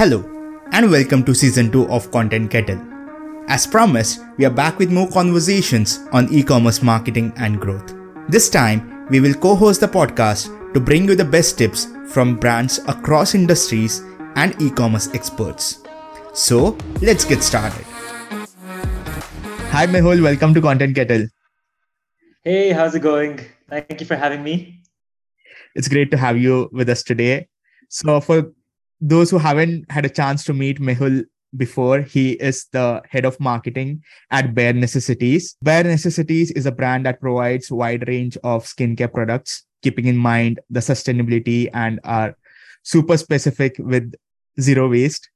Hello, and welcome to season 2 of Content Kettle. As promised, we are back with more conversations on e commerce marketing and growth. This time, we will co host the podcast to bring you the best tips from brands across industries and e commerce experts. So, let's get started. Hi, Mehul, welcome to Content Kettle. Hey, how's it going? Thank you for having me. It's great to have you with us today. So, for those who haven't had a chance to meet Mehul before, he is the head of marketing at Bare Necessities. Bare Necessities is a brand that provides wide range of skincare products, keeping in mind the sustainability and are super specific with zero waste.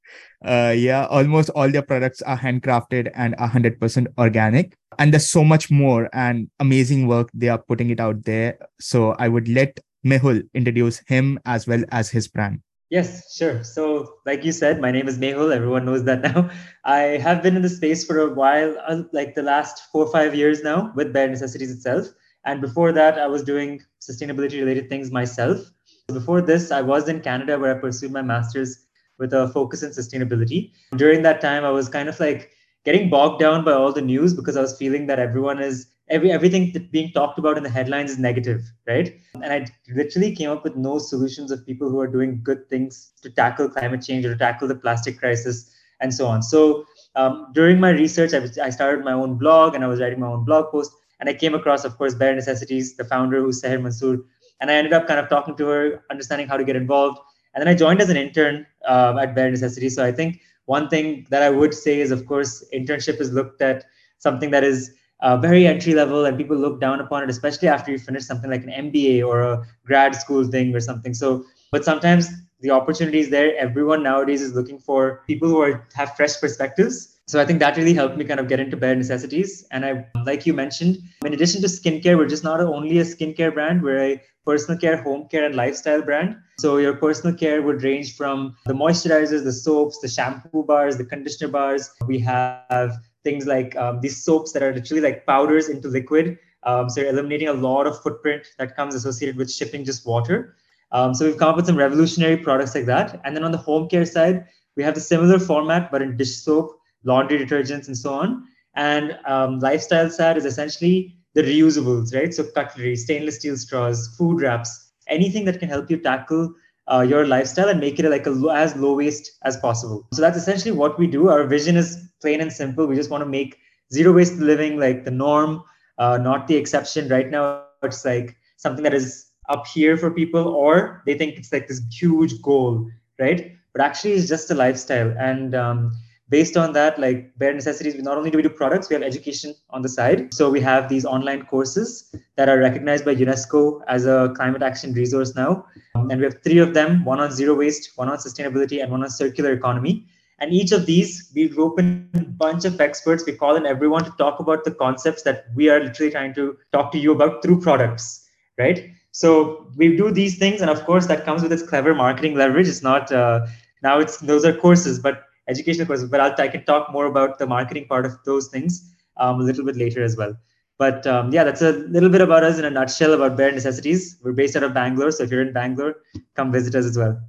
Uh, yeah, almost all their products are handcrafted and are 100% organic. And there's so much more and amazing work they are putting it out there. So I would let Mehul introduce him as well as his brand. Yes, sure. So, like you said, my name is Mehul. Everyone knows that now. I have been in the space for a while, uh, like the last four or five years now with Bare Necessities itself. And before that, I was doing sustainability related things myself. Before this, I was in Canada where I pursued my master's with a focus in sustainability. During that time, I was kind of like getting bogged down by all the news because I was feeling that everyone is every everything that being talked about in the headlines is negative, right? And I literally came up with no solutions of people who are doing good things to tackle climate change or to tackle the plastic crisis and so on. So um, during my research, I, was, I started my own blog and I was writing my own blog post. And I came across, of course, Bare Necessities, the founder who's Sahar Mansoor. And I ended up kind of talking to her, understanding how to get involved. And then I joined as an intern uh, at Bare Necessities. So I think one thing that I would say is, of course, internship is looked at something that is uh, very entry level and people look down upon it especially after you finish something like an mba or a grad school thing or something. So but sometimes the opportunity is there. Everyone nowadays is looking for people who are have fresh perspectives. So i think that really helped me kind of get into bare necessities. And i like you mentioned in addition to skincare we're just not only a skincare brand we're a personal care home care and lifestyle brand. So your personal care would range from the moisturizers the soaps the shampoo bars the conditioner bars. We have things like um, these soaps that are literally like powders into liquid. Um, so you're eliminating a lot of footprint that comes associated with shipping just water. Um, so we've come up with some revolutionary products like that. And then on the home care side, we have the similar format, but in dish soap, laundry detergents, and so on. And um, lifestyle side is essentially the reusables, right? So cutlery, stainless steel straws, food wraps, anything that can help you tackle uh, your lifestyle and make it like a, as low waste as possible. So that's essentially what we do. Our vision is plain and simple. We just want to make zero waste living like the norm, uh, not the exception. Right now, it's like something that is up here for people, or they think it's like this huge goal, right? But actually, it's just a lifestyle. And um, based on that, like bare necessities, we not only do we do products, we have education on the side. So we have these online courses that are recognized by UNESCO as a climate action resource now. Um, and we have three of them, one on zero waste, one on sustainability, and one on circular economy. And each of these, we group in a bunch of experts. We call in everyone to talk about the concepts that we are literally trying to talk to you about through products, right? So we do these things, and of course, that comes with its clever marketing leverage. It's not uh, now; it's those are courses, but educational courses, but I'll, I can talk more about the marketing part of those things um, a little bit later as well. But um, yeah, that's a little bit about us in a nutshell about Bare Necessities. We're based out of Bangalore, so if you're in Bangalore, come visit us as well.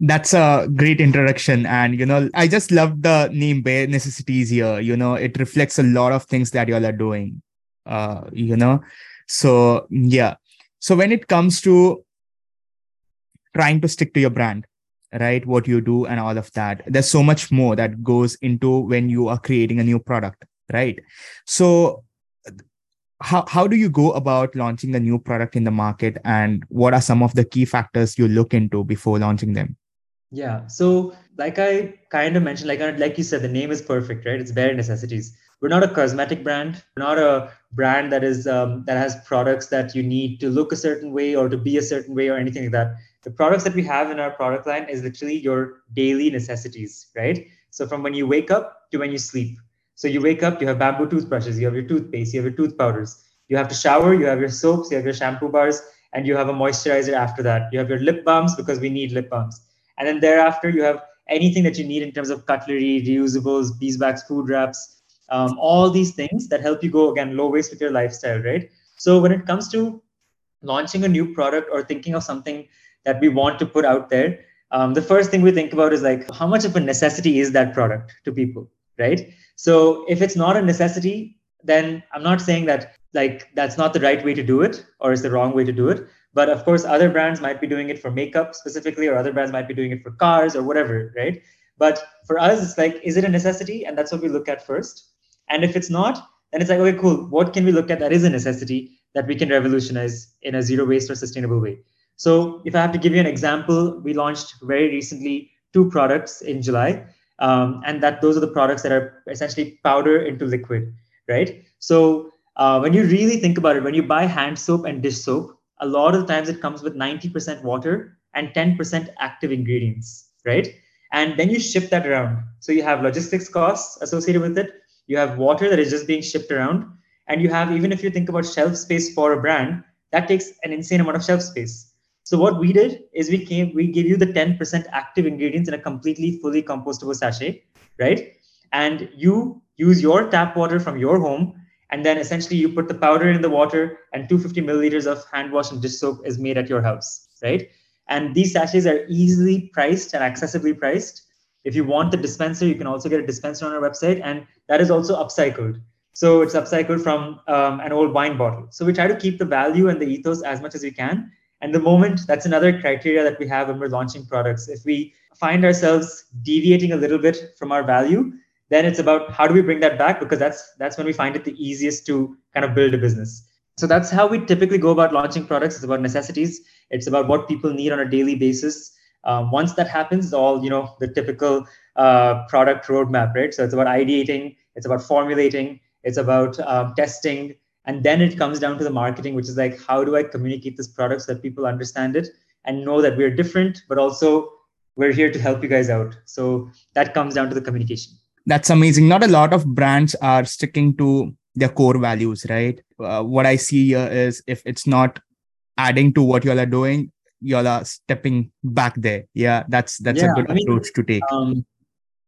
That's a great introduction. And, you know, I just love the name Bare Necessities here. You know, it reflects a lot of things that y'all are doing, uh, you know. So, yeah. So when it comes to trying to stick to your brand, right what you do and all of that there's so much more that goes into when you are creating a new product right so how, how do you go about launching a new product in the market and what are some of the key factors you look into before launching them yeah so like i kind of mentioned like like you said the name is perfect right it's bare necessities we're not a cosmetic brand we're not a brand that is um, that has products that you need to look a certain way or to be a certain way or anything like that the products that we have in our product line is literally your daily necessities, right? So from when you wake up to when you sleep. So you wake up, you have bamboo toothbrushes, you have your toothpaste, you have your tooth powders. You have to shower, you have your soaps, you have your shampoo bars, and you have a moisturizer after that. You have your lip balms because we need lip balms. And then thereafter, you have anything that you need in terms of cutlery, reusables, beeswax, food wraps, um, all these things that help you go again low waste with your lifestyle, right? So when it comes to launching a new product or thinking of something that we want to put out there um, the first thing we think about is like how much of a necessity is that product to people, right? So if it's not a necessity, then I'm not saying that like that's not the right way to do it or is the wrong way to do it. But of course, other brands might be doing it for makeup specifically, or other brands might be doing it for cars or whatever, right? But for us, it's like, is it a necessity? And that's what we look at first. And if it's not, then it's like, okay, cool. What can we look at that is a necessity that we can revolutionize in a zero waste or sustainable way? So if I have to give you an example, we launched very recently two products in July. Um, and that those are the products that are essentially powder into liquid, right? So uh, when you really think about it, when you buy hand soap and dish soap, a lot of times it comes with 90% water and 10% active ingredients, right? And then you ship that around. So you have logistics costs associated with it. You have water that is just being shipped around. And you have, even if you think about shelf space for a brand, that takes an insane amount of shelf space. So what we did is we came, we give you the 10% active ingredients in a completely fully compostable sachet, right? And you use your tap water from your home, and then essentially you put the powder in the water, and 250 milliliters of hand wash and dish soap is made at your house, right? And these sachets are easily priced and accessibly priced. If you want the dispenser, you can also get a dispenser on our website, and that is also upcycled. So it's upcycled from um, an old wine bottle. So we try to keep the value and the ethos as much as we can and the moment that's another criteria that we have when we're launching products. If we find ourselves deviating a little bit from our value, then it's about how do we bring that back because that's that's when we find it the easiest to kind of build a business. So that's how we typically go about launching products. It's about necessities. It's about what people need on a daily basis. Um, once that happens, all you know the typical uh, product roadmap, right? So it's about ideating, it's about formulating, it's about um, testing, and then it comes down to the marketing which is like how do i communicate this product so that people understand it and know that we're different but also we're here to help you guys out so that comes down to the communication that's amazing. Not a lot of brands are sticking to their core values right? Uh, what i see here is if it's not adding to what y'all are doing y'all are stepping back there. Yeah that's that's yeah, a good I mean, approach to take. um,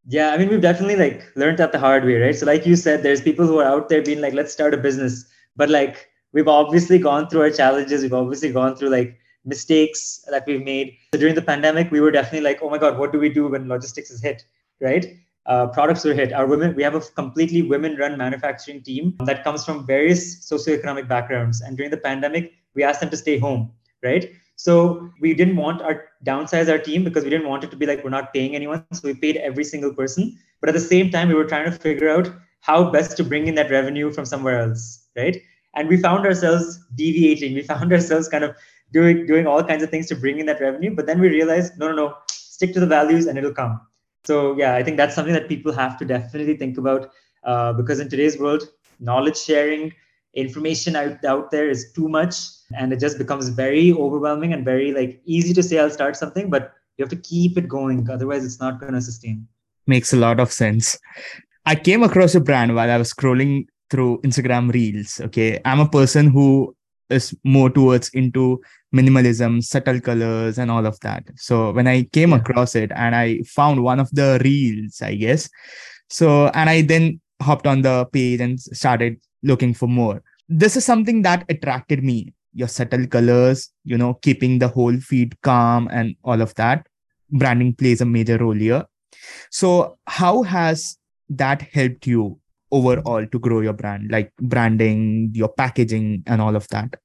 yeah i mean we've definitely like learned that the hard way right? So like you said there's people who are out there being like let's start a business. But like we've obviously gone through our challenges. We've obviously gone through like mistakes that we've made. So during the pandemic we were definitely like oh my god what do we do when logistics is hit? Right uh, products were hit our women we have a completely women run manufacturing team that comes from various socioeconomic backgrounds and during the pandemic we asked them to stay home right so we didn't want our downsize our team because we didn't want it to be like we're not paying anyone so we paid every single person but at the same time we were trying to figure out how best to bring in that revenue from somewhere else right? And we found ourselves deviating. We found ourselves kind of doing doing all kinds of things to bring in that revenue. But then we realized, no, no, no, stick to the values and it'll come. So yeah, I think that's something that people have to definitely think about uh, because in today's world, knowledge sharing, information out, out there is too much, and it just becomes very overwhelming and very like easy to say I'll start something, but you have to keep it going. Otherwise, it's not going to sustain. Makes a lot of sense. I came across a brand while I was scrolling through Instagram Reels. Okay, I'm a person who is more towards into minimalism, subtle colors, and all of that. So when I came yeah. across it and I found one of the reels, I guess. So and I then hopped on the page and started looking for more. This is something that attracted me. Your subtle colors, you know, keeping the whole feed calm and all of that. Branding plays a major role here. So, how has that helped you overall to grow your brand, like branding, your packaging, and all of that?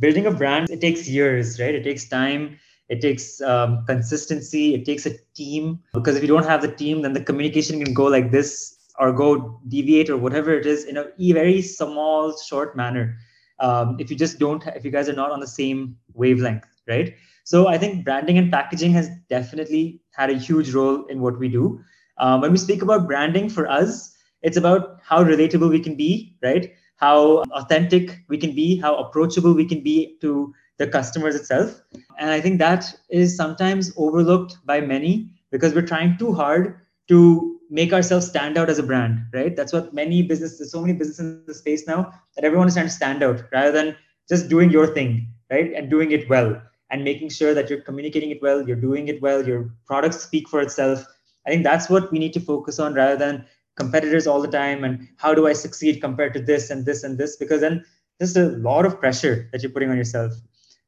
Building a brand, it takes years, right? It takes time. It takes um, consistency. It takes a team because if you don't have the team, then the communication can go like this or go deviate or whatever it is in a very small, short manner. Um, if you just don't, if you guys are not on the same wavelength, right? So I think branding and packaging has definitely had a huge role in what we do. Um, when we speak about branding for us, it's about how relatable we can be, right? How authentic we can be, how approachable we can be to the customers itself. And I think that is sometimes overlooked by many because we're trying too hard to make ourselves stand out as a brand, right? That's what many businesses, there's so many businesses in the space now that everyone is trying to stand out rather than just doing your thing, right? And doing it well and making sure that you're communicating it well, you're doing it well, your products speak for itself. I think that's what we need to focus on rather than competitors all the time and how do I succeed compared to this and this and this because then there's a lot of pressure that you're putting on yourself.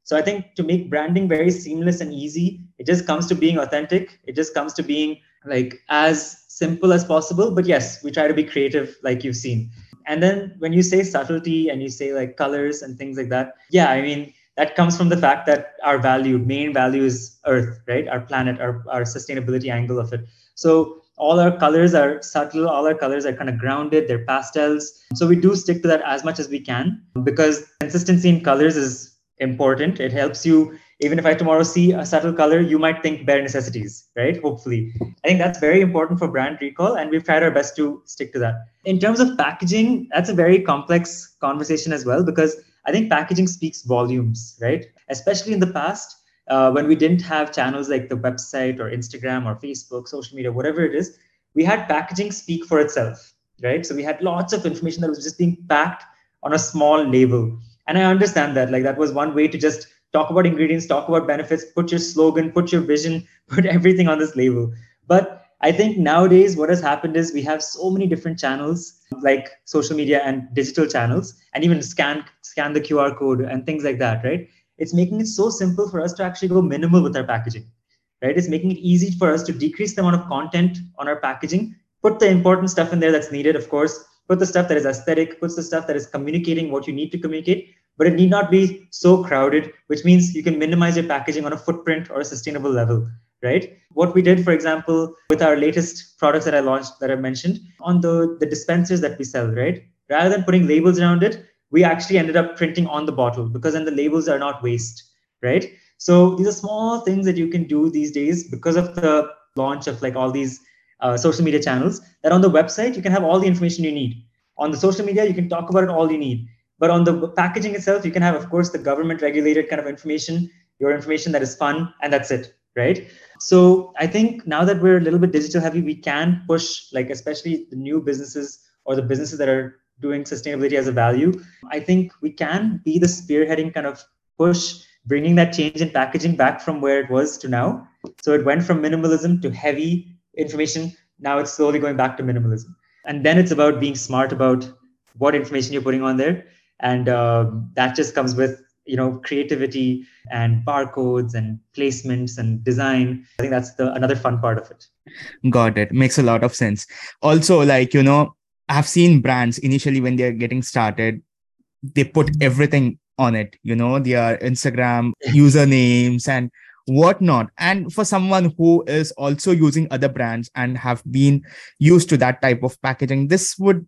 So I think to make branding very seamless and easy, it just comes to being authentic. It just comes to being like as simple as possible. But yes, we try to be creative, like you've seen. And then when you say subtlety and you say like colors and things like that, yeah, I mean, that comes from the fact that our value, main value is Earth, right? Our planet, our, our sustainability angle of it. So all our colors are subtle, all our colors are kind of grounded, they're pastels. So we do stick to that as much as we can because consistency in colors is important. It helps you even if I tomorrow see a subtle color, you might think bare necessities, right? Hopefully. I think that's very important for brand recall, and we've tried our best to stick to that. In terms of packaging, that's a very complex conversation as well, because I think packaging speaks volumes, right? Especially in the past, uh, when we didn't have channels like the website or Instagram or Facebook, social media, whatever it is, we had packaging speak for itself, right? So we had lots of information that was just being packed on a small label. And I understand that, like, that was one way to just talk about ingredients, talk about benefits, put your slogan, put your vision, put everything on this label. But I think nowadays what has happened is we have so many different channels like social media and digital channels and even scan scan the QR code and things like that, right? It's making it so simple for us to actually go minimal with our packaging. Right? It's making it easy for us to decrease the amount of content on our packaging, put the important stuff in there that's needed, of course, put the stuff that is aesthetic, puts the stuff that is communicating what you need to communicate, but it need not be so crowded, which means you can minimize your packaging on a footprint or a sustainable level, right? What we did, for example, with our latest products that I launched that I mentioned on the, the dispensers that we sell, right? Rather than putting labels around it, we actually ended up printing on the bottle because then the labels are not waste, right? So these are small things that you can do these days because of the launch of like all these uh, social media channels that on the website you can have all the information you need on the social media you can talk about it all you need but on the packaging itself, you can have, of course, the government regulated kind of information, your information that is fun, and that's it, right? So I think now that we're a little bit digital heavy, we can push, like, especially the new businesses or the businesses that are doing sustainability as a value. I think we can be the spearheading kind of push, bringing that change in packaging back from where it was to now. So it went from minimalism to heavy information. Now it's slowly going back to minimalism. And then it's about being smart about what information you're putting on there and uh, that just comes with you know creativity and barcodes and placements and design i think that's the another fun part of it got it makes a lot of sense also like you know i've seen brands initially when they're getting started they put everything on it you know their instagram usernames and whatnot. And for someone who is also using other brands and have been used to that type of packaging this would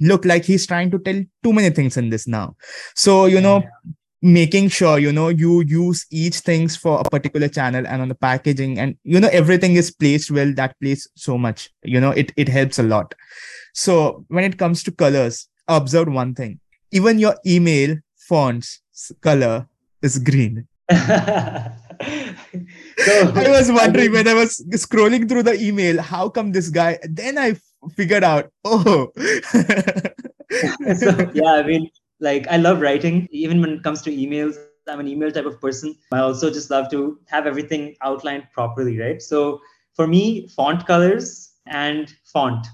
look like he's trying to tell too many things in this now. So you know yeah. making sure you know you use each things for a particular channel and on the packaging and you know everything is placed well that plays so much you know it it helps a lot so when it comes to colors observe one thing even your email fonts color is green so, I was wondering I mean, when I was scrolling through the email, how come this guy? Then I figured out, oh. so, yeah, I mean, like I love writing, even when it comes to emails. I'm an email type of person. I also just love to have everything outlined properly, right? So for me, font colors and font,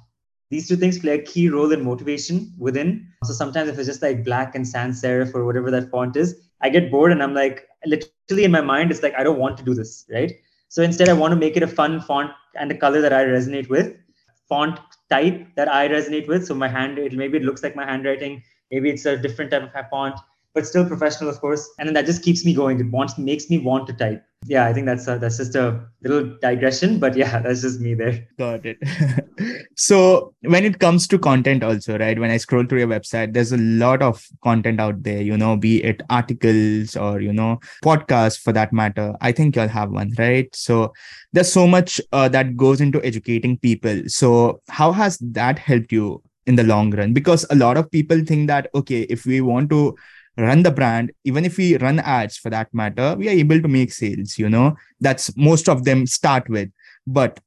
these two things play a key role in motivation within. So sometimes if it's just like black and sans serif or whatever that font is, I get bored and I'm like, literally in my mind, it's like, I don't want to do this, right? So instead, I want to make it a fun font and a color that I resonate with font type that I resonate with. So my hand, it, maybe it looks like my handwriting. Maybe it's a different type of font, but still professional, of course. And then that just keeps me going. It wants makes me want to type. Yeah, I think that's a, that's just a little digression, but yeah, that's just me there. Got it. so when it comes to content, also, right? When I scroll through your website, there's a lot of content out there. You know, be it articles or you know podcasts for that matter. I think you'll have one, right? So there's so much uh, that goes into educating people. So how has that helped you in the long run? Because a lot of people think that okay, if we want to run the brand even if we run ads for that matter we are able to make sales you know? That's most of them start with. But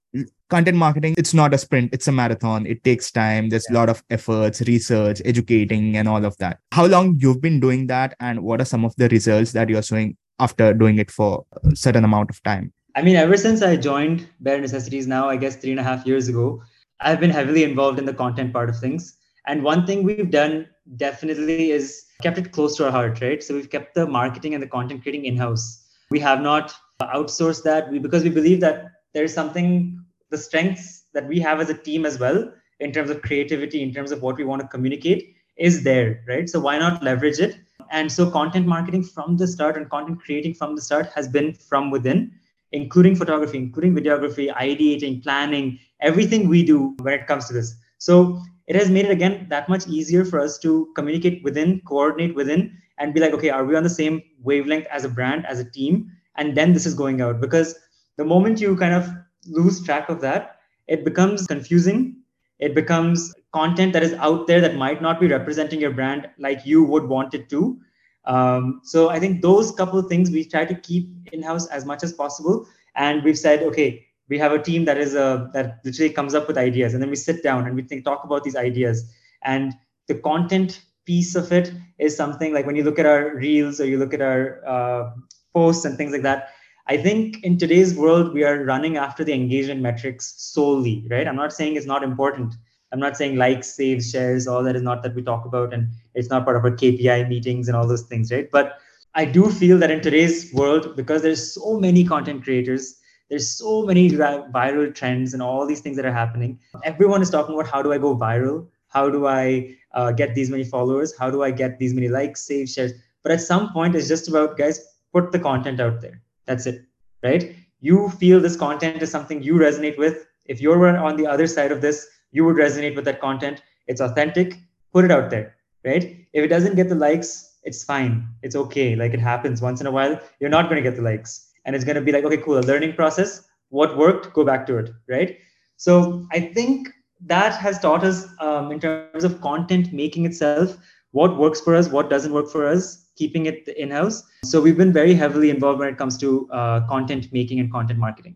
content marketing it's not a sprint it's a marathon. It takes time there's a lot of efforts research educating and all of that. How long you've been doing that and what are some of the results that you're showing after doing it for a certain amount of time? I mean ever since i joined bare necessities now i guess three and a half years ago i've been heavily involved in the content part of things. And one thing we've done definitely is kept it close to our heart, right? So we've kept the marketing and the content creating in house. We have not outsourced that we, because we believe that there is something, the strengths that we have as a team as well, in terms of creativity, in terms of what we want to communicate, is there, right? So why not leverage it? And so content marketing from the start and content creating from the start has been from within, including photography, including videography, ideating, planning, everything we do when it comes to this. So it has made it again that much easier for us to communicate within, coordinate within, and be like, okay, are we on the same wavelength as a brand, as a team? And then this is going out because the moment you kind of lose track of that, it becomes confusing. It becomes content that is out there that might not be representing your brand like you would want it to. Um, so I think those couple things we try to keep in house as much as possible. And we've said, okay, we have a team that is a that literally comes up with ideas and then we sit down and we think talk about these ideas. And the content piece of it is something like when you look at our reels or you look at our uh, posts and things like that i think in today's world we are running after the engagement metrics solely right? I'm not saying it's not important. I'm not saying likes saves shares all that is not that we talk about and it's not part of our kpi meetings and all those things right? But i do feel that in today's world because there's so many content creators there's so many viral trends and all these things that are happening. Everyone is talking about how do i go viral? How do i uh, get these many followers? How do i get these many likes save shares? But at some point it's just about guys put the content out there. That's it right? You feel this content is something you resonate with. If you're on the other side of this you would resonate with that content. It's authentic. Put it out there right? If it doesn't get the likes it's fine. It's okay. Like it happens once in a while. You're not going to get the likes and it's going to be like okay cool a learning process what worked go back to it right? So i think that has taught us um, in terms of content making itself what works for us what doesn't work for us keeping it in house so we've been very heavily involved when it comes to uh, content making and content marketing.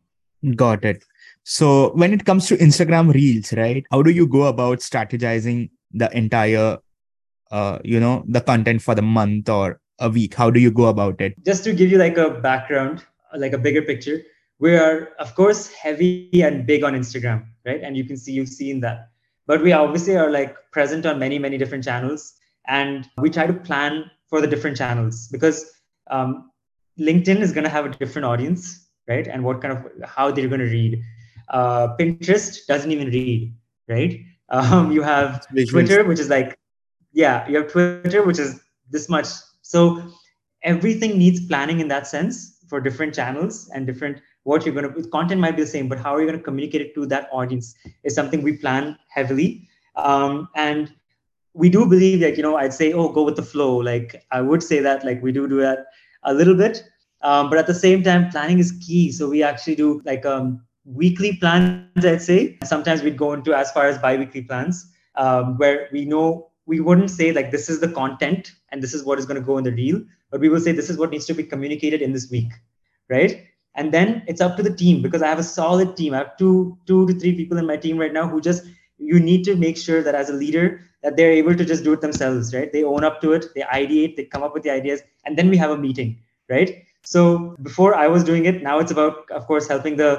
Got it. So when it comes to instagram reels right how do you go about strategizing the entire uh, you know the content for the month or a week? How do you go about it? Just to give you like a background like a bigger picture, we are of course heavy and big on Instagram, right? And you can see you've seen that. But we obviously are like present on many, many different channels. And we try to plan for the different channels because um, LinkedIn is going to have a different audience, right? And what kind of how they're going to read. Uh, Pinterest doesn't even read, right? Um, you have Twitter, which is like, yeah, you have Twitter, which is this much. So everything needs planning in that sense for different channels and different what you're going to content might be the same but how are you going to communicate it to that audience is something we plan heavily. Um, and we do believe that you know i'd say oh go with the flow. Like i would say that like we do do that a little bit. Um, but at the same time planning is key. So we actually do like um, weekly plans i'd say. Sometimes we'd go into as far as bi-weekly plans um, where we know we wouldn't say like this is the content and this is what is going to go in the reel but we will say this is what needs to be communicated in this week right? And then it's up to the team because i have a solid team. I have two two to three people in my team right now who just you need to make sure that as a leader that they're able to just do it themselves right? They own up to it. They ideate. They come up with the ideas. And then we have a meeting right? So before i was doing it now it's about of course helping the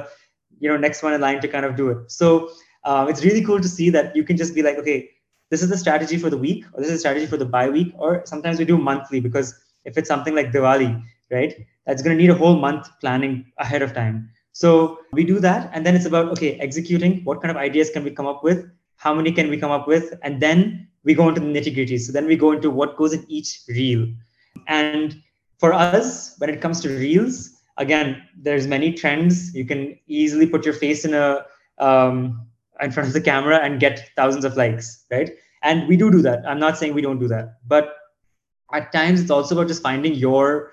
you know next one in line to kind of do it. So uh, it's really cool to see that you can just be like okay this is the strategy for the week or this is the strategy for the bi week or sometimes we do monthly because if it's something like Diwali, right? That's going to need a whole month planning ahead of time. So we do that. And then it's about, okay, executing what kind of ideas can we come up with? How many can we come up with? And then we go into the nitty gritty. So then we go into what goes in each reel. And for us, when it comes to reels, again, there's many trends. You can easily put your face in a um, in front of the camera and get thousands of likes, right? And we do do that. I'm not saying we don't do that, but at times it's also about just finding your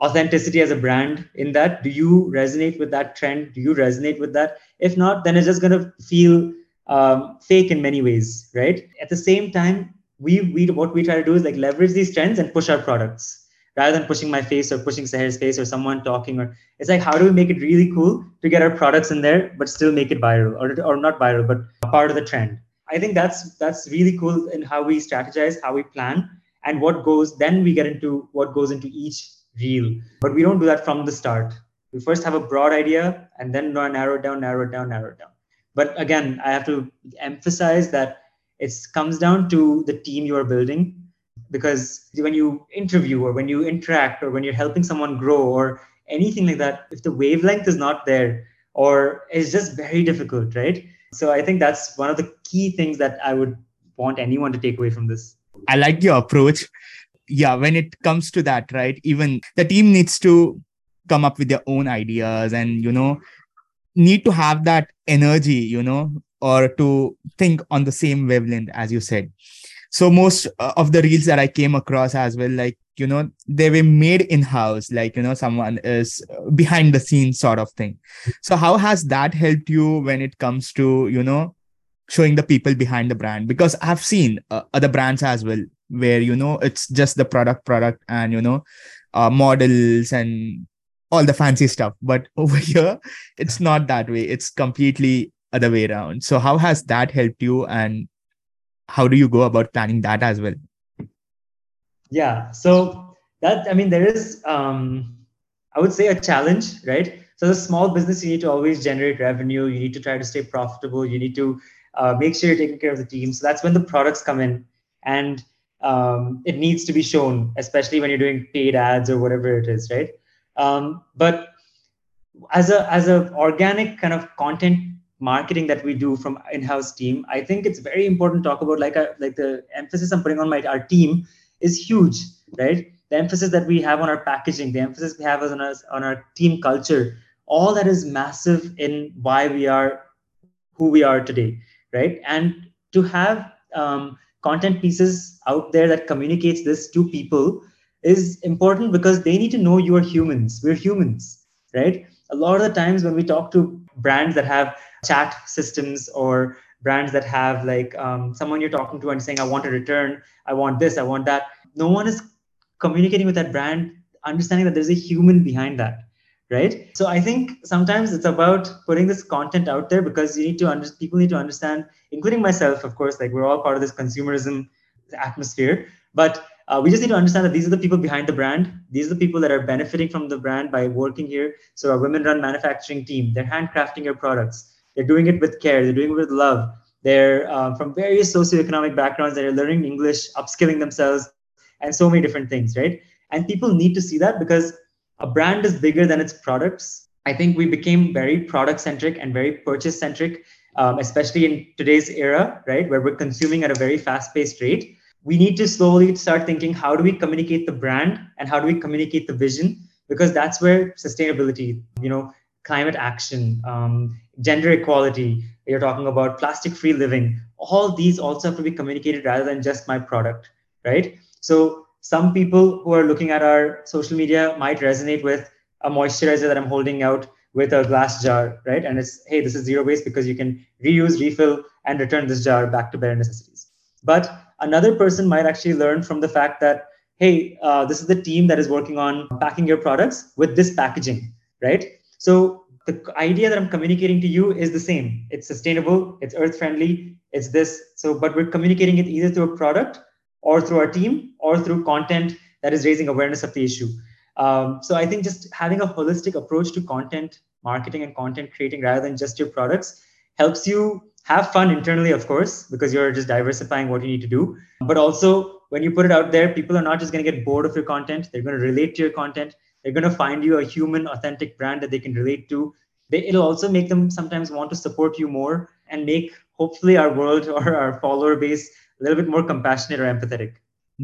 authenticity as a brand in that. Do you resonate with that trend? Do you resonate with that? If not then it's just going to feel um, fake in many ways right? At the same time we we what we try to do is like leverage these trends and push our products rather than pushing my face or pushing Sahar's face or someone talking or it's like how do we make it really cool to get our products in there but still make it viral or, or not viral but a part of the trend? I think that's that's really cool in how we strategize how we plan and what goes then we get into what goes into each reel. But we don't do that from the start. We first have a broad idea and then narrow it down narrow it down narrow it down. But again i have to emphasize that it comes down to the team you are building. Because when you interview or when you interact or when you're helping someone grow or anything like that if the wavelength is not there or it's just very difficult right? So i think that's one of the key things that i would want anyone to take away from this i like your approach. Yeah when it comes to that right even the team needs to come up with their own ideas and you know need to have that energy you know or to think on the same wavelength as you said. So most uh, of the reels that i came across as well like you know they were made in house like you know someone is behind the scenes sort of thing. So how has that helped you when it comes to you know showing the people behind the brand because i've seen uh, other brands as well where you know it's just the product product and you know uh, models and all the fancy stuff. But over here it's not that way. It's completely other way around. So how has that helped you and how do you go about planning that as well? Yeah. So that i mean there is um i would say a challenge right? So as a small business you need to always generate revenue. You need to try to stay profitable. You need to uh, make sure you're taking care of the team. So that's when the products come in. And um, it needs to be shown especially when you're doing paid ads or whatever it is right? Um, but as a as a organic kind of content marketing that we do from in-house team i think it's very important to talk about like a, uh, like the emphasis i'm putting on my our team is huge right? The emphasis that we have on our packaging the emphasis we have on us on our team culture all that is massive in why we are who we are today right? And to have um, content pieces out there that communicates this to people is important because they need to know you are humans. We're humans right? A lot of the times when we talk to brands that have chat systems or brands that have like um, someone you're talking to and saying, I want a return, I want this, I want that. No one is communicating with that brand, understanding that there's a human behind that. Right. So I think sometimes it's about putting this content out there because you need to under, people need to understand, including myself, of course, like we're all part of this consumerism atmosphere. But uh, we just need to understand that these are the people behind the brand. These are the people that are benefiting from the brand by working here. So our women-run manufacturing team, they're handcrafting your products. They're doing it with care. They're doing it with love. They're uh, from various socioeconomic backgrounds. They're learning English, upskilling themselves, and so many different things, right? And people need to see that because a brand is bigger than its products. I think we became very product centric and very purchase centric, um, especially in today's era, right, where we're consuming at a very fast paced rate. We need to slowly start thinking how do we communicate the brand and how do we communicate the vision? Because that's where sustainability you know climate action um, gender equality you're talking about plastic free living all these also have to be communicated rather than just my product right? So some people who are looking at our social media might resonate with a moisturizer that i'm holding out with a glass jar right? And it's hey this is zero waste because you can reuse refill and return this jar back to bare necessities. But another person might actually learn from the fact that hey uh, this is the team that is working on packing your products with this packaging right? So the idea that i'm communicating to you is the same. It's sustainable it's earth friendly it's this. So but we're communicating it either through a product or through our team or through content that is raising awareness of the issue um, so i think just having a holistic approach to content marketing and content creating rather than just your products helps you have fun internally, of course, because you're just diversifying what you need to do. But also, when you put it out there, people are not just going to get bored of your content. They're going to relate to your content. They're going to find you a human, authentic brand that they can relate to. They, it'll also make them sometimes want to support you more and make, hopefully, our world or our follower base a little bit more compassionate or empathetic.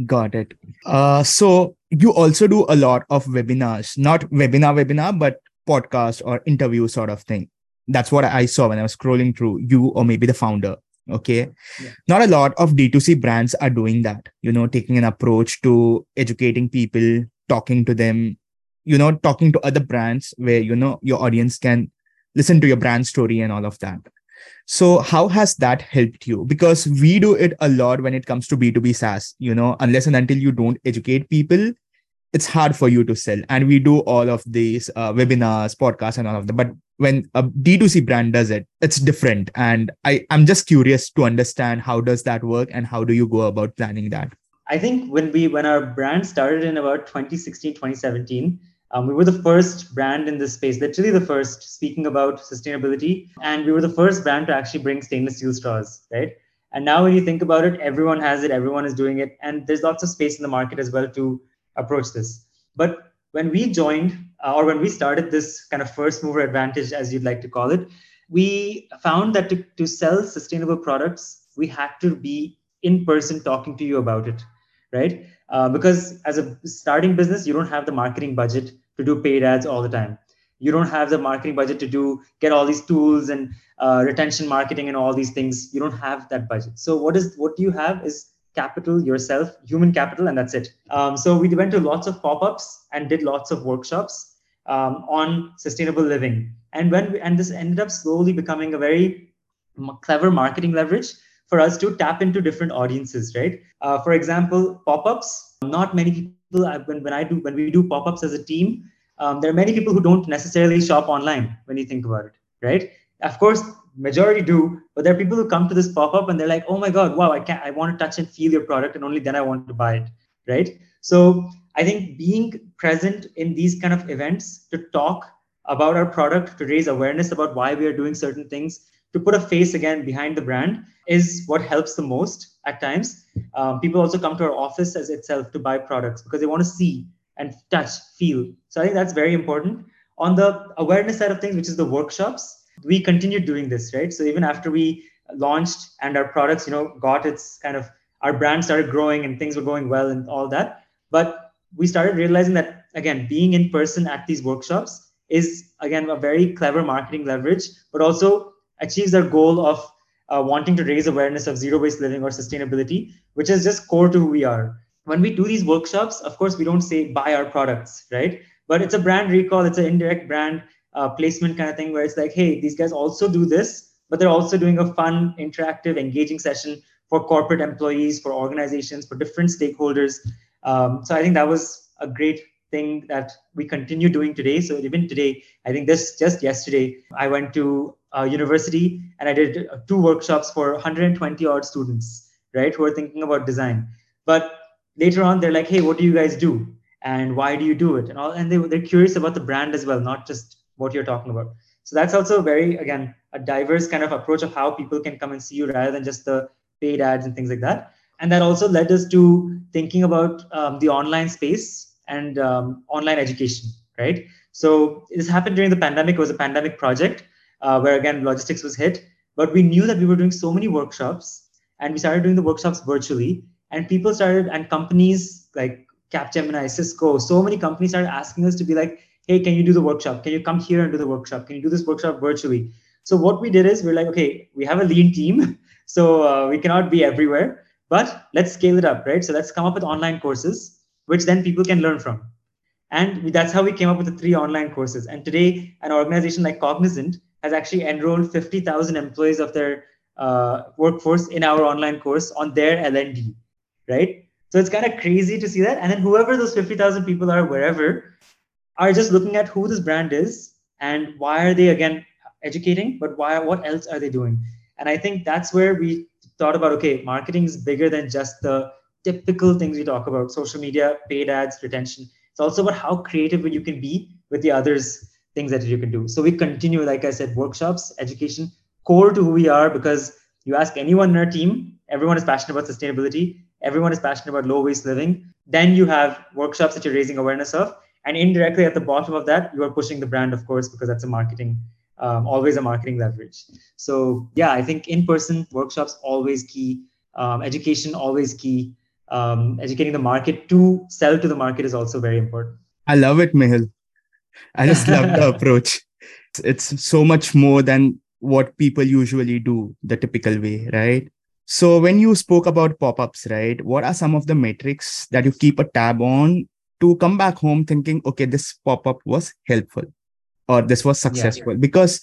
Got it. Uh, so you also do a lot of webinars, not webinar, webinar, but podcast or interview sort of thing that's what I saw when I was scrolling through you or maybe the founder. Okay. Yeah. Not a lot of D2C brands are doing that, you know, taking an approach to educating people, talking to them, you know, talking to other brands where, you know, your audience can listen to your brand story and all of that. So, how has that helped you? Because we do it a lot when it comes to B2B SaaS, you know, unless and until you don't educate people, it's hard for you to sell. And we do all of these uh, webinars, podcasts, and all of that. But when a D2C brand does it, it's different. And I, I'm just curious to understand how does that work and how do you go about planning that? I think when we when our brand started in about 2016, 2017, um, we were the first brand in this space, literally the first speaking about sustainability. And we were the first brand to actually bring stainless steel straws, right? And now, when you think about it, everyone has it, everyone is doing it, and there's lots of space in the market as well to approach this. But when we joined, uh, or when we started this kind of first mover advantage, as you'd like to call it, we found that to, to sell sustainable products, we had to be in person talking to you about it, right? Uh, because as a starting business, you don't have the marketing budget to do paid ads all the time. You don't have the marketing budget to do get all these tools and uh, retention marketing and all these things. You don't have that budget. So what is what you have is capital yourself, human capital, and that's it. Um, so we went to lots of pop-ups and did lots of workshops um, on sustainable living. And when we, and this ended up slowly becoming a very clever marketing leverage for us to tap into different audiences, right? Uh, for example, pop-ups. Not many people when, when I do when we do pop-ups as a team, um, there are many people who don't necessarily shop online when you think about it, right? Of course, majority do, but there are people who come to this pop-up and they're like, oh my God, wow, I can't I want to touch and feel your product, and only then I want to buy it, right? So I think being present in these kind of events to talk about our product, to raise awareness about why we are doing certain things, to put a face again behind the brand is what helps the most at times. Um, people also come to our office as itself to buy products because they want to see and touch, feel. So I think that's very important. On the awareness side of things, which is the workshops, we continued doing this, right? So even after we launched and our products, you know, got its kind of our brand started growing and things were going well and all that. But we started realizing that again, being in person at these workshops is again a very clever marketing leverage, but also achieves our goal of uh, wanting to raise awareness of zero waste living or sustainability, which is just core to who we are. When we do these workshops, of course, we don't say buy our products, right? But it's a brand recall, it's an indirect brand uh, placement kind of thing where it's like, hey, these guys also do this, but they're also doing a fun, interactive, engaging session for corporate employees, for organizations, for different stakeholders. Um, so I think that was a great thing that we continue doing today. So even today, I think this just yesterday, I went to a university and I did two workshops for 120 odd students, right, who are thinking about design. But later on, they're like, hey, what do you guys do? And why do you do it? And all, and they, they're curious about the brand as well, not just what you're talking about. So that's also very, again, a diverse kind of approach of how people can come and see you rather than just the paid ads and things like that. And that also led us to thinking about um, the online space and um, online education, right? So this happened during the pandemic. It was a pandemic project uh, where again logistics was hit, but we knew that we were doing so many workshops, and we started doing the workshops virtually. And people started, and companies like Capgemini, Cisco, so many companies started asking us to be like, hey, can you do the workshop? Can you come here and do the workshop? Can you do this workshop virtually? So what we did is we're like, okay, we have a lean team, so uh, we cannot be everywhere, but let's scale it up, right? So let's come up with online courses, which then people can learn from. And that's how we came up with the three online courses. And today, an organization like Cognizant has actually enrolled 50,000 employees of their uh, workforce in our online course on their L&D, right? So it's kind of crazy to see that. And then whoever those 50,000 people are, wherever, are just looking at who this brand is and why are they again educating, but why what else are they doing? And I think that's where we thought about okay, marketing is bigger than just the typical things we talk about, social media, paid ads, retention. It's also about how creative you can be with the others things that you can do. So we continue, like I said, workshops, education, core to who we are because you ask anyone in our team, everyone is passionate about sustainability, everyone is passionate about low waste living. Then you have workshops that you're raising awareness of. And indirectly at the bottom of that, you are pushing the brand, of course, because that's a marketing, um, always a marketing leverage. So yeah, I think in-person workshops always key, um, education always key. Um, educating the market to sell to the market is also very important. I love it, Mehul. I just love the approach. It's so much more than what people usually do the typical way, right? So when you spoke about pop-ups, right? What are some of the metrics that you keep a tab on to come back home thinking, okay, this pop-up was helpful or this was successful? Yeah. Because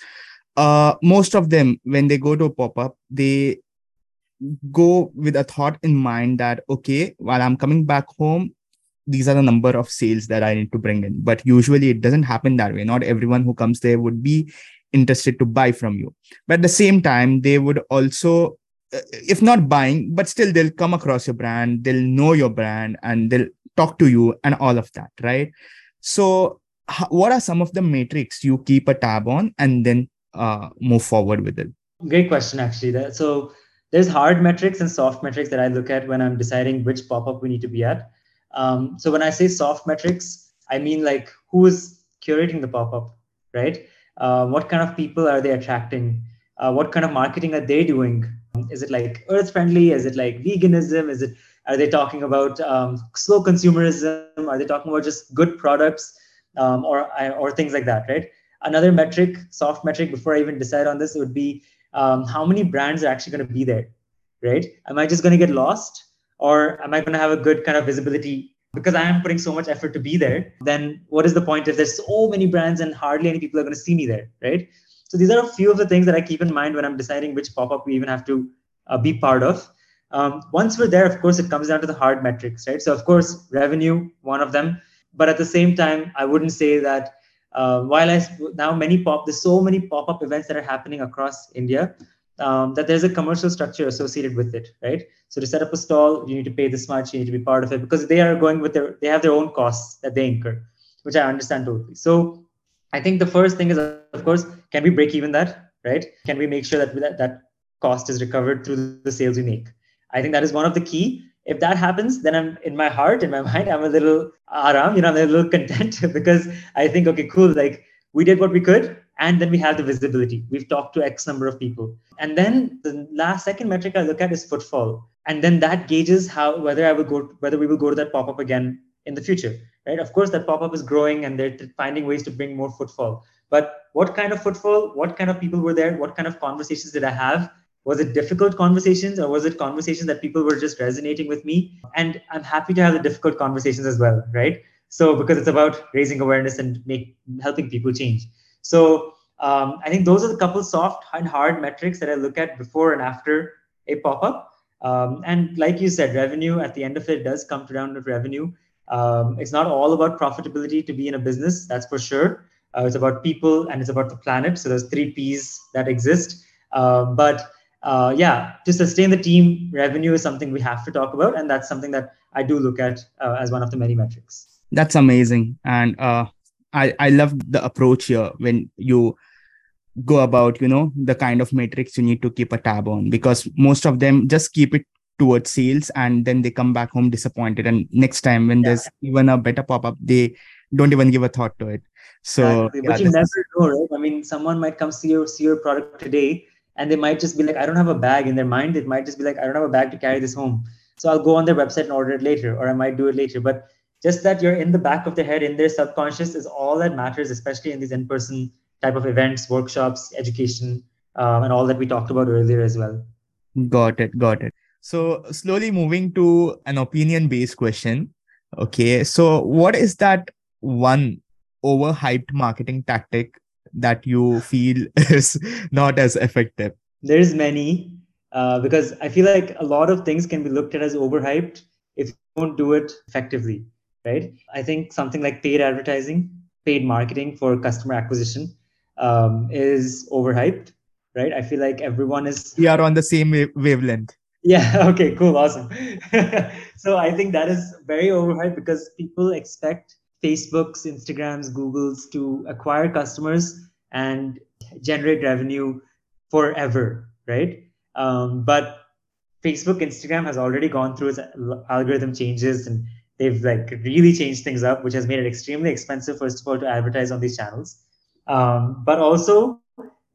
uh, most of them, when they go to a pop-up, they go with a thought in mind that okay, while I'm coming back home, these are the number of sales that I need to bring in. But usually it doesn't happen that way. Not everyone who comes there would be interested to buy from you. But at the same time, they would also, uh, if not buying, but still they'll come across your brand, they'll know your brand, and they'll talk to you and all of that, right? So, what are some of the metrics you keep a tab on and then uh, move forward with it? Great question, actually. So, there's hard metrics and soft metrics that I look at when I'm deciding which pop-up we need to be at. Um, so when I say soft metrics, I mean like who is curating the pop-up, right? Uh, what kind of people are they attracting? Uh, what kind of marketing are they doing? Is it like earth friendly? Is it like veganism? Is it are they talking about um, slow consumerism? Are they talking about just good products um, or or things like that, right? Another metric, soft metric, before I even decide on this, would be um, how many brands are actually going to be there, right? Am I just going to get lost, or am I going to have a good kind of visibility? Because I am putting so much effort to be there, then what is the point if there's so many brands and hardly any people are going to see me there, right? So these are a few of the things that I keep in mind when I'm deciding which pop-up we even have to uh, be part of. Um, once we're there, of course, it comes down to the hard metrics, right? So, of course, revenue, one of them. But at the same time, I wouldn't say that uh, while I now many pop, there's so many pop-up events that are happening across India um, that there's a commercial structure associated with it, right? So to set up a stall, you need to pay this much, you need to be part of it because they are going with their, they have their own costs that they incur, which I understand totally. So I think the first thing is, of course, can we break even that, right? Can we make sure that that, that cost is recovered through the sales we make? I think that is one of the key. If that happens, then I'm in my heart, in my mind, I'm a little aram, you know, I'm a little content because I think, okay, cool, like we did what we could, and then we have the visibility. We've talked to X number of people. And then the last second metric I look at is footfall. And then that gauges how whether I will go whether we will go to that pop-up again in the future. Right. Of course, that pop-up is growing and they're finding ways to bring more footfall. But what kind of footfall? What kind of people were there? What kind of conversations did I have? Was it difficult conversations or was it conversations that people were just resonating with me? And i'm happy to have the difficult conversations as well right? So because it's about raising awareness and make helping people change. So um, i think those are the couple soft and hard metrics that i look at before and after a pop-up. Um, and like you said revenue at the end of it does come to down to revenue. Um, it's not all about profitability to be in a business that's for sure. Uh, it's about people and it's about the planet. So there's three p's that exist. Uh, but uh, yeah, to sustain the team, revenue is something we have to talk about, and that's something that I do look at uh, as one of the many metrics. That's amazing, and uh, I I love the approach here when you go about you know the kind of metrics you need to keep a tab on because most of them just keep it towards sales and then they come back home disappointed and next time when yeah. there's even a better pop-up they don't even give a thought to it so exactly. but you never know right i mean someone might come see your see your product today and they might just be like i don't have a bag. In their mind it might just be like i don't have a bag to carry this home. So i'll go on their website and order it later or i might do it later. But just that you're in the back of their head in their subconscious is all that matters especially in these in-person type of events workshops education um, and all that we talked about earlier as well. Got it got it. So slowly moving to an opinion based question okay? So what is that one overhyped marketing tactic that you feel is not as effective? There's many uh, because I feel like a lot of things can be looked at as overhyped if you don't do it effectively, right? I think something like paid advertising, paid marketing for customer acquisition um, is overhyped, right? I feel like everyone is. We are on the same wavelength. Yeah. Okay. Cool. Awesome. so I think that is very overhyped because people expect Facebook's, Instagram's, Google's to acquire customers and generate revenue forever, right? Um, but Facebook, Instagram has already gone through its algorithm changes and they've like really changed things up, which has made it extremely expensive, first of all, to advertise on these channels. Um, but also,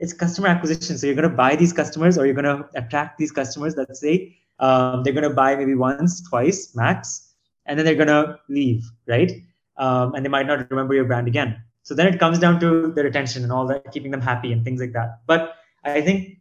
it's customer acquisition. So you're going to buy these customers or you're going to attract these customers, let's say. Um, they're going to buy maybe once, twice, max, and then they're going to leave, right? Um, and they might not remember your brand again. So then it comes down to the retention and all that, keeping them happy and things like that. But I think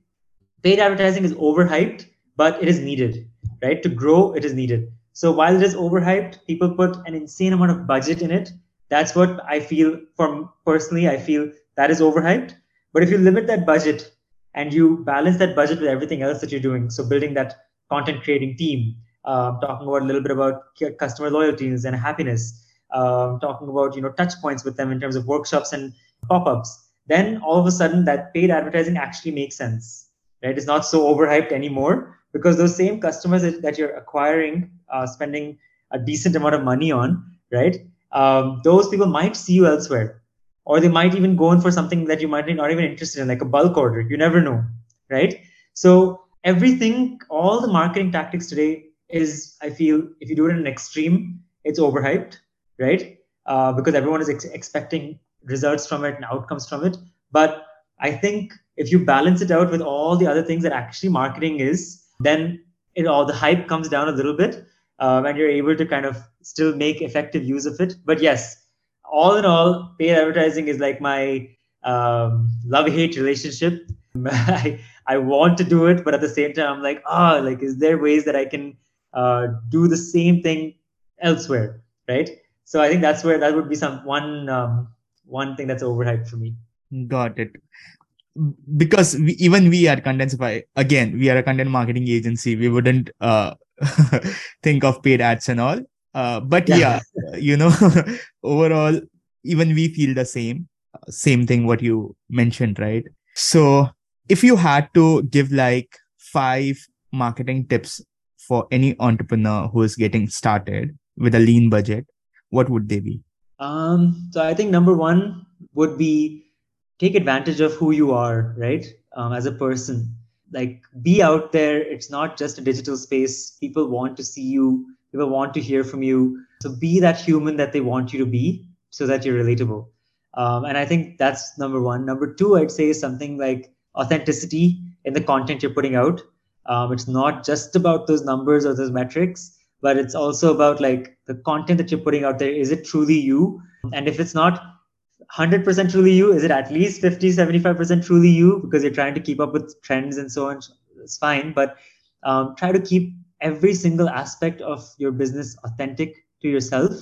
paid advertising is overhyped, but it is needed, right? To grow, it is needed. So while it is overhyped, people put an insane amount of budget in it. That's what I feel from personally, I feel that is overhyped. But if you limit that budget and you balance that budget with everything else that you're doing, so building that content creating team, uh, talking about a little bit about customer loyalties and happiness, um, talking about you know touch points with them in terms of workshops and pop-ups then all of a sudden that paid advertising actually makes sense right? It's not so overhyped anymore because those same customers that, you're acquiring uh, spending a decent amount of money on right? Um, those people might see you elsewhere or they might even go in for something that you might not even interested in like a bulk order. You never know right? So everything, all the marketing tactics today is, I feel, if you do it in an extreme, it's overhyped, right? Uh, because everyone is ex- expecting results from it and outcomes from it. But I think if you balance it out with all the other things that actually marketing is, then it all the hype comes down a little bit, um, and you're able to kind of still make effective use of it. But yes, all in all, paid advertising is like my um, love-hate relationship. I, I want to do it, but at the same time, I'm like, ah, oh, like, is there ways that I can uh, do the same thing elsewhere, right? So I think that's where that would be some one um, one thing that's overhyped for me. Got it. Because we, even we at Contensify, again, we are a content marketing agency. We wouldn't uh, think of paid ads and all. Uh, but yeah, yeah you know, overall, even we feel the same, same thing what you mentioned, right? So if you had to give like five marketing tips for any entrepreneur who is getting started with a lean budget, what would they be? Um, so I think number one would be take advantage of who you are, right? Um, as a person, like be out there. It's not just a digital space. People want to see you. People want to hear from you. So be that human that they want you to be, so that you're relatable. Um, and I think that's number one. Number two, I'd say something like authenticity in the content you're putting out. Um, it's not just about those numbers or those metrics, but it's also about like the content that you're putting out there. Is it truly you? And if it's not 100% truly you, is it at least 50, 75% truly you? Because you're trying to keep up with trends and so on. It's fine, but um, try to keep every single aspect of your business authentic to yourself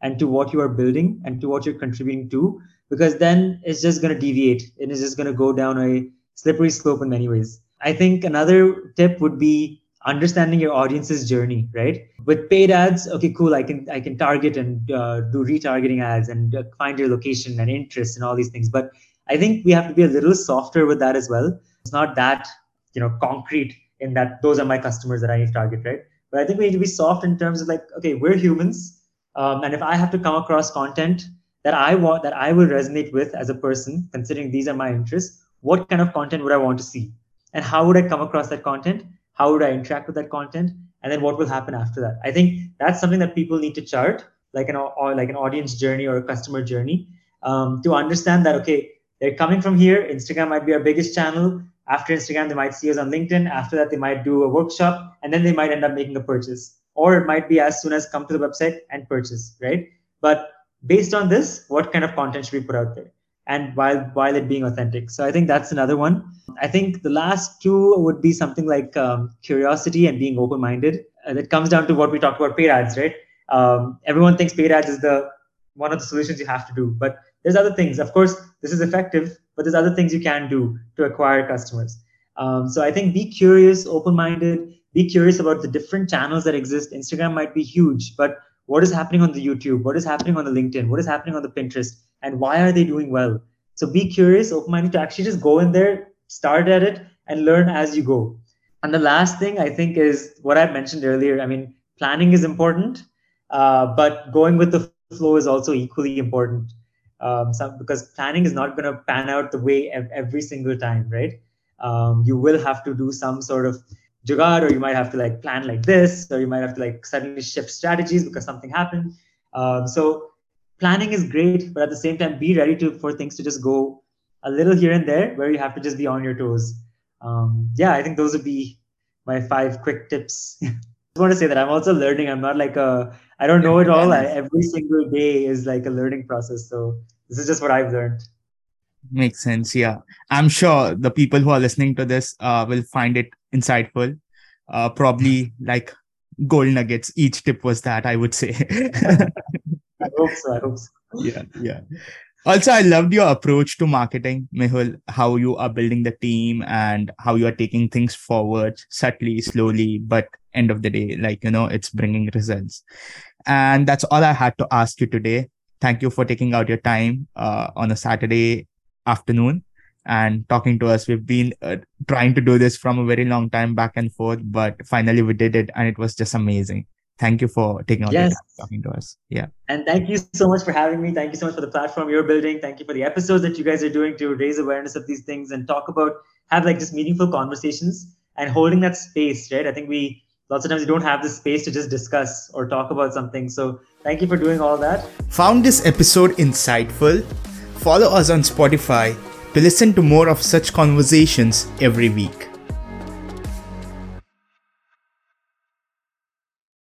and to what you are building and to what you're contributing to because then it's just going to deviate and it's just going to go down a slippery slope in many ways. I think another tip would be understanding your audience's journey, right? With paid ads, okay, cool. I can I can target and uh, do retargeting ads and uh, find your location and interest and all these things. But I think we have to be a little softer with that as well. It's not that you know concrete in that those are my customers that I need to target, right? But I think we need to be soft in terms of like, okay, we're humans, um, and if I have to come across content that I want that I will resonate with as a person, considering these are my interests, what kind of content would I want to see? And how would I come across that content? How would I interact with that content? And then what will happen after that? I think that's something that people need to chart, like an or like an audience journey or a customer journey, um, to understand that okay, they're coming from here. Instagram might be our biggest channel. After Instagram, they might see us on LinkedIn. After that, they might do a workshop, and then they might end up making a purchase. Or it might be as soon as come to the website and purchase, right? But based on this, what kind of content should we put out there? And while while it being authentic. So i think that's another one. I think the last two would be something like um, curiosity and being open-minded. Uh, that comes down to what we talked about paid ads right? Um, everyone thinks paid ads is the one of the solutions you have to do but there's other things. Of course this is effective but there's other things you can do to acquire customers. Um, so i think be curious open-minded be curious about the different channels that exist. Instagram might be huge but what is happening on the youtube? What is happening on the linkedin? What is happening on the pinterest? And why are they doing well? So be curious open-minded to actually just go in there start at it and learn as you go. And the last thing i think is what i mentioned earlier. I mean planning is important uh, but going with the flow is also equally important. Um, some, because planning is not going to pan out the way every single time right? Um, you will have to do some sort of jugaad or you might have to like plan like this or you might have to like suddenly shift strategies because something happened um, so planning is great, but at the same time, be ready to for things to just go a little here and there where you have to just be on your toes. Um, yeah, I think those would be my five quick tips. I just want to say that I'm also learning. I'm not like a I don't know it all. I, every single day is like a learning process. So this is just what I've learned. Makes sense. Yeah, I'm sure the people who are listening to this uh, will find it insightful. Uh, probably like gold nuggets. Each tip was that I would say. I hope so. I hope so. Yeah, yeah. Also, I loved your approach to marketing, Mehul, how you are building the team and how you are taking things forward subtly, slowly, but end of the day, like, you know, it's bringing results. And that's all I had to ask you today. Thank you for taking out your time uh, on a Saturday afternoon and talking to us. We've been uh, trying to do this from a very long time back and forth, but finally we did it and it was just amazing thank you for taking all yes. the time talking to us. Yeah. And thank you so much for having me. Thank you so much for the platform you're building. Thank you for the episodes that you guys are doing to raise awareness of these things and talk about have like just meaningful conversations. and holding that space, right? I think we lots of times we don't have the space to just discuss or talk about something. So thank you for doing all that. Found this episode insightful? Follow us on Spotify to listen to more of such conversations every week.